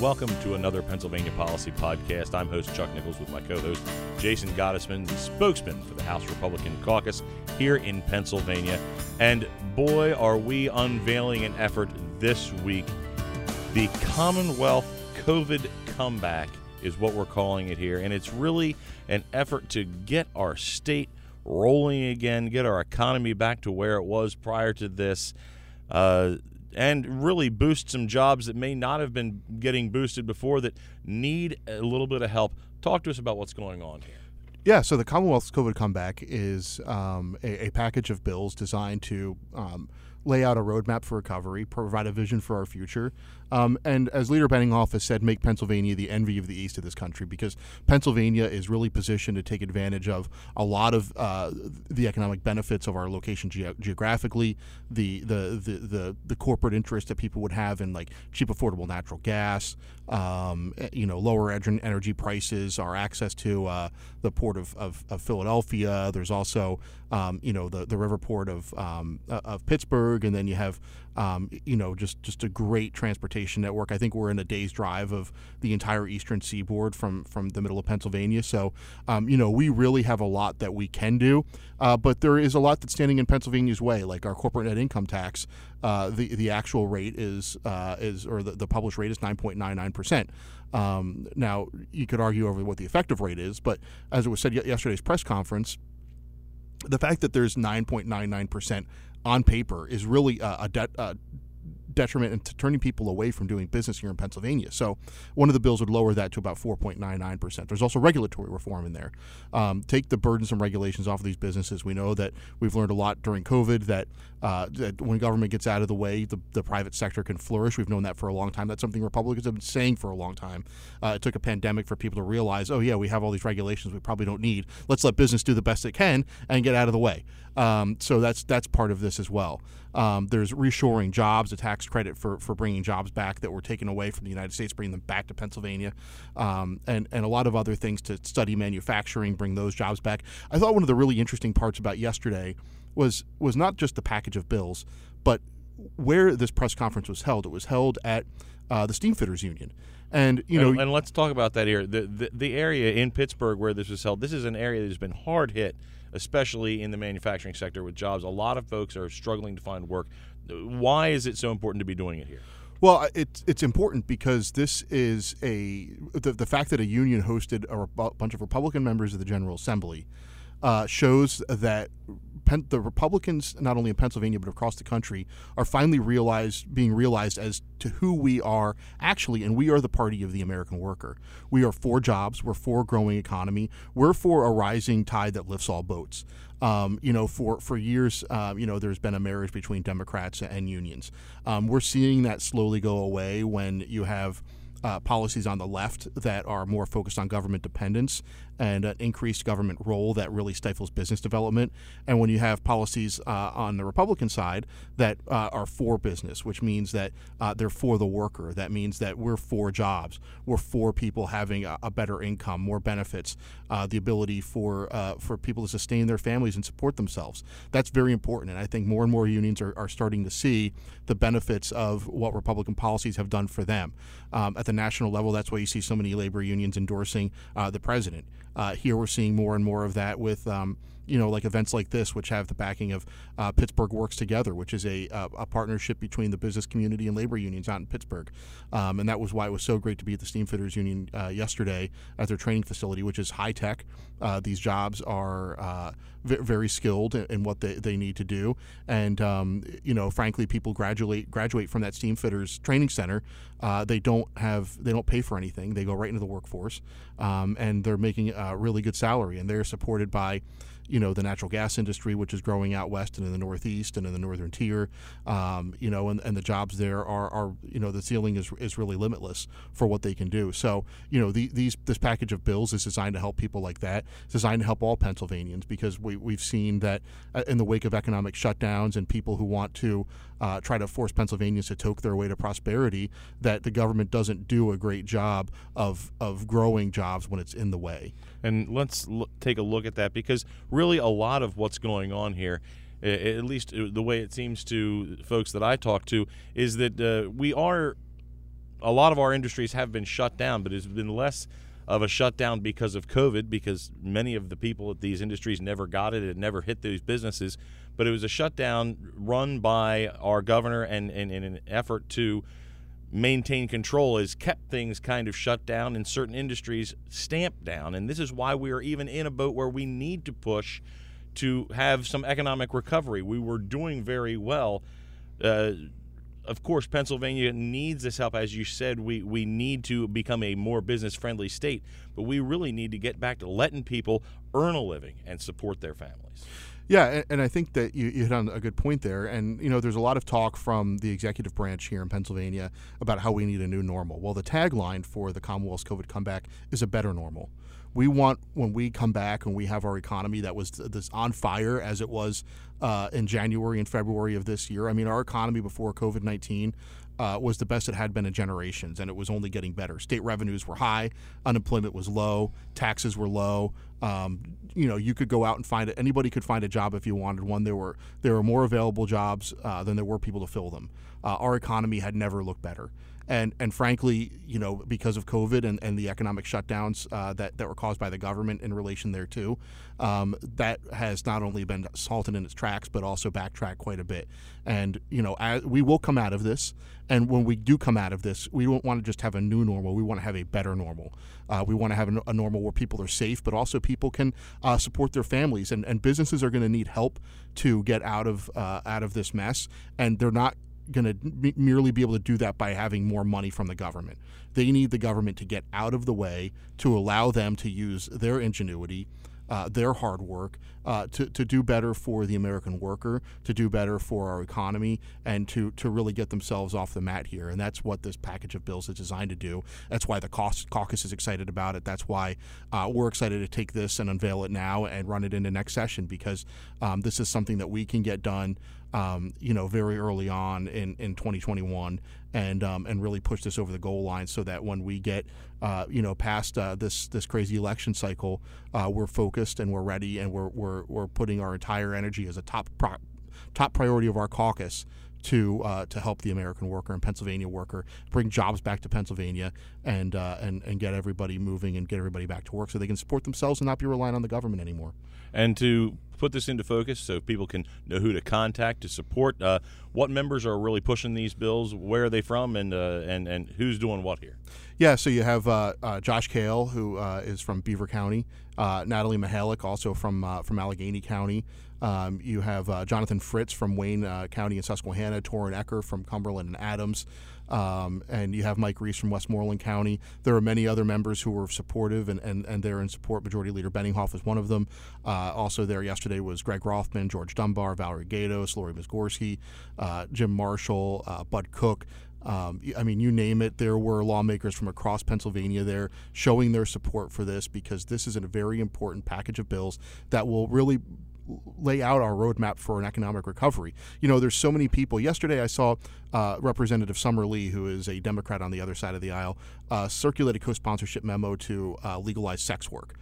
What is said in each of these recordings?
Welcome to another Pennsylvania Policy Podcast. I'm host Chuck Nichols with my co host Jason Gottesman, the spokesman for the House Republican Caucus here in Pennsylvania. And boy, are we unveiling an effort this week. The Commonwealth COVID Comeback is what we're calling it here. And it's really an effort to get our state rolling again, get our economy back to where it was prior to this. Uh, and really boost some jobs that may not have been getting boosted before that need a little bit of help. Talk to us about what's going on here. Yeah, so the Commonwealth's COVID comeback is um, a, a, package of bills designed to um, lay out a roadmap for recovery, provide a vision for our future, um, and as Leader Benninghoff has said, make Pennsylvania the envy of the east of this country because Pennsylvania is really positioned to take advantage of a lot of uh, the economic benefits of our location ge- geographically, the, the, the the the corporate interest that people would have in like cheap, affordable natural gas, um, eh, you know, lower energy prices, our access to uh, the port of, of, of, Philadelphia. There's also um, you know the the river port of um, of Pittsburgh, and then you have um, you know, just just a great transportation network. I think we're in a day's drive of the entire eastern seaboard from from the middle of Pennsylvania. So, um, you know, we really have a lot that we can do, uh, but there is a lot that's standing in Pennsylvania's way, like our corporate net income tax. Uh, the the actual rate is uh, is or the, the published rate is nine point nine nine percent. Um, now you could argue over what the effective rate is, but as it was said yesterday's press conference, the fact that there's 9.99 percent on paper is really a, a debt. Detriment and turning people away from doing business here in Pennsylvania. So one of the bills would lower that to about 4.99%. There's also regulatory reform in there. Um, take the burdensome regulations off of these businesses. We know that we've learned a lot during COVID that, uh, that when government gets out of the way, the, the private sector can flourish. We've known that for a long time. That's something Republicans have been saying for a long time. Uh, it took a pandemic for people to realize, oh, yeah, we have all these regulations we probably don't need. Let's let business do the best it can and get out of the way. Um, so that's that's part of this as well. Um, there's reshoring jobs, a tax credit for, for bringing jobs back that were taken away from the United States, bringing them back to Pennsylvania, um, and and a lot of other things to study manufacturing, bring those jobs back. I thought one of the really interesting parts about yesterday was was not just the package of bills, but where this press conference was held. It was held at uh, the Steamfitters Union. And you know, and, and, let's talk about that here. The, the the area in Pittsburgh where this was held. This is an area that has been hard hit especially in the manufacturing sector with jobs. A lot of folks are struggling to find work. Why is it so important to be doing it here? Well, it's it's important because this is a the, the fact that a union hosted a bunch of Republican members of the General Assembly uh, shows that The Republicans, not only in Pennsylvania but across the country, are finally realized being realized as to who we are actually, and we are the party of the American worker. We are for jobs. We're for a growing economy. We're for a rising tide that lifts all boats. Um, you know, for for years, uh, you know, there's been a marriage between Democrats and unions. Um, we're seeing that slowly go away when you have uh, policies on the left that are more focused on government dependence and an increased government role that really stifles business development. And when you have policies uh, on the Republican side that uh, are for business, which means that uh, they're for the worker, that means that we're for jobs, we're for people having a, a better income, more benefits, uh, the ability for uh, for people to sustain their families and support themselves. That's very important. And I think more and more unions are, are starting to see the benefits of what Republican policies have done for them. Um, at the national level, that's why you see so many labor unions endorsing uh, the president. Uh, here we're seeing more and more of that with. Um, you know, like events like this, which have the backing of uh, Pittsburgh Works Together, which is a, a, partnership between the business community and labor unions out in Pittsburgh. Um, and that was why it was so great to be at the Steamfitters Union uh, yesterday at their training facility, which is high tech. Uh, these jobs are uh, v- very skilled in, in, what they, they need to do. And, um, you know, frankly, people graduate graduate from that Steamfitters training center. Uh, they don't have they don't pay for anything. They go right into the workforce, um, and they're making Uh, really good salary, and they're supported by you know the natural gas industry, which is growing out west and in the northeast and in the northern tier. Um, you know, and, and the jobs there are, are you know the ceiling is, is really limitless for what they can do. So you know the, these this package of bills is designed to help people like that. It's designed to help all Pennsylvanians because we we've seen that uh, in the wake of economic shutdowns and people who want to uh, try to force Pennsylvanians to toke their way to prosperity, that the government doesn't do a great job of of growing jobs when it's in the way. And let's l- take a look at that because really a lot of what's going on here at least uh, the way it seems to folks that I talk to, is that uh, we are a lot of our industries have been shut down, but it's been less of a shutdown because of COVID, because many of the people at these industries never got it. It never hit those businesses. But it was a shutdown run by our governor and, in an effort to maintain control has kept things kind of shut down and certain industries stamped down. And this is why we are even in a boat where we need to push to have some economic recovery. We were doing very well. Uh, of course, Pennsylvania needs this help. As you said, we, we need to become a more business friendly state, but we really need to get back to letting people earn a living and support their families. Yeah, and, I think that you, you, hit on a good point there. And, you know, there's a lot of talk from the executive branch here in Pennsylvania about how we need a new normal. Well, the tagline for the Commonwealth's COVID comeback is a better normal. We want, when we come back and we have our economy that was this on fire as it was uh, in January and February of this year. I mean, our economy before COVID 19 uh, was the best it had been in generations, and it was only getting better. State revenues were high, unemployment was low, taxes were low. Um, you know, you could go out and find it. Anybody could find a job if you wanted one. There were there were more available jobs uh, than there were people to fill them. Uh, our economy had never looked better and and frankly, you know, because of COVID and, and the economic shutdowns uh, that that were caused by the government in relation there too, um, that has not only been salted in its tracks but also backtrack quite a bit. And you know, as, we will come out of this, and when we do come out of this, we don't want to just have a new normal. We want to have a better normal. Uh, we want to have a, a, normal where people are safe, but also people can uh, support their families, and, and businesses are going to need help to get out of uh, out of this mess, and they're not going to merely be able to do that by having more money from the government. They need the government to get out of the way to allow them to use their ingenuity, uh, their hard work uh, to, to do better for the American worker, to do better for our economy, and to, to really get themselves off the mat here. And that's what this package of bills is designed to do. That's why the caucus is excited about it. That's why uh, we're excited to take this and unveil it now and run it into next session because um, this is something that we can get done um, you know, very early on in, in 2021 and um, and really push this over the goal line so that when we get uh, you know past uh, this this crazy election cycle, uh, we're focused and we're ready and we're, we're, we're putting our entire energy as a top pro- top priority of our caucus to uh, to help the American worker and Pennsylvania worker bring jobs back to Pennsylvania and uh, and and get everybody moving and get everybody back to work so they can support themselves and not be relying on the government anymore. And to put this into focus so people can know who to contact to support. Uh, what members are really pushing these bills? Where are they from? And uh, and and who's doing what here? Yeah, so you have uh, uh Josh Kail, who uh, is from Beaver County. Uh, Natalie Mihalek, also from from Allegheny County. Um, you have uh, Jonathan Fritz from Wayne uh, County and Susquehanna, Torren Ecker from Cumberland and Adams, um, and you have Mike Reese from Westmoreland County. There are many other members who were supportive, and, and, and they're in support. Majority Leader Benninghoff is one of them. Uh, also there yesterday was Greg Rothman, George Dunbar, Valerie Gaydos, Lori Mizgorski, uh, Jim Marshall, uh, Bud Cook. Um, I mean, you name it. There were lawmakers from across Pennsylvania there showing their support for this because this is a very important package of bills that will really lay out our roadmap for an economic recovery. You know, there's so many people. Yesterday, I saw uh, Representative Summer Lee, who is a Democrat on the other side of the aisle, uh, circulate a co-sponsorship memo to uh, legalize sex work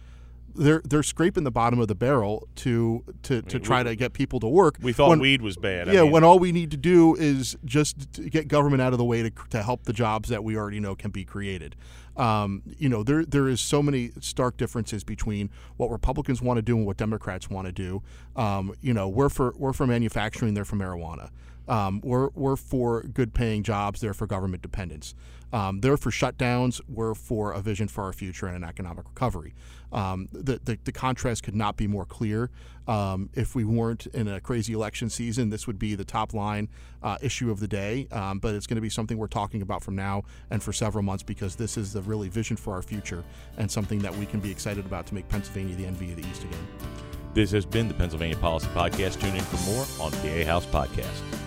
they're they're scraping the bottom of the barrel to to, to try we, to get people to work. We thought when, weed was bad. Yeah, I mean, when all we need to do is just get government out of the way to, to help the jobs that we already know can be created. Um, you know, there there is so many stark differences between what Republicans want to do and what Democrats want to do. Um, you know, we're for we're for manufacturing, they're for marijuana. Um, we're, we're for good paying jobs, they're for government dependence. Um, they're for shutdowns, we're for a vision for our future and an economic recovery. Um, the, the, the, contrast could not be more clear. Um, if we weren't in a crazy election season, this would be the top line uh, issue of the day. Um, but it's going to be something we're talking about from now and for several months because this is the really vision for our future and something that we can be excited about to make Pennsylvania the envy of the East again. This has been the Pennsylvania Policy Podcast. Tune in for more on the PA House Podcast.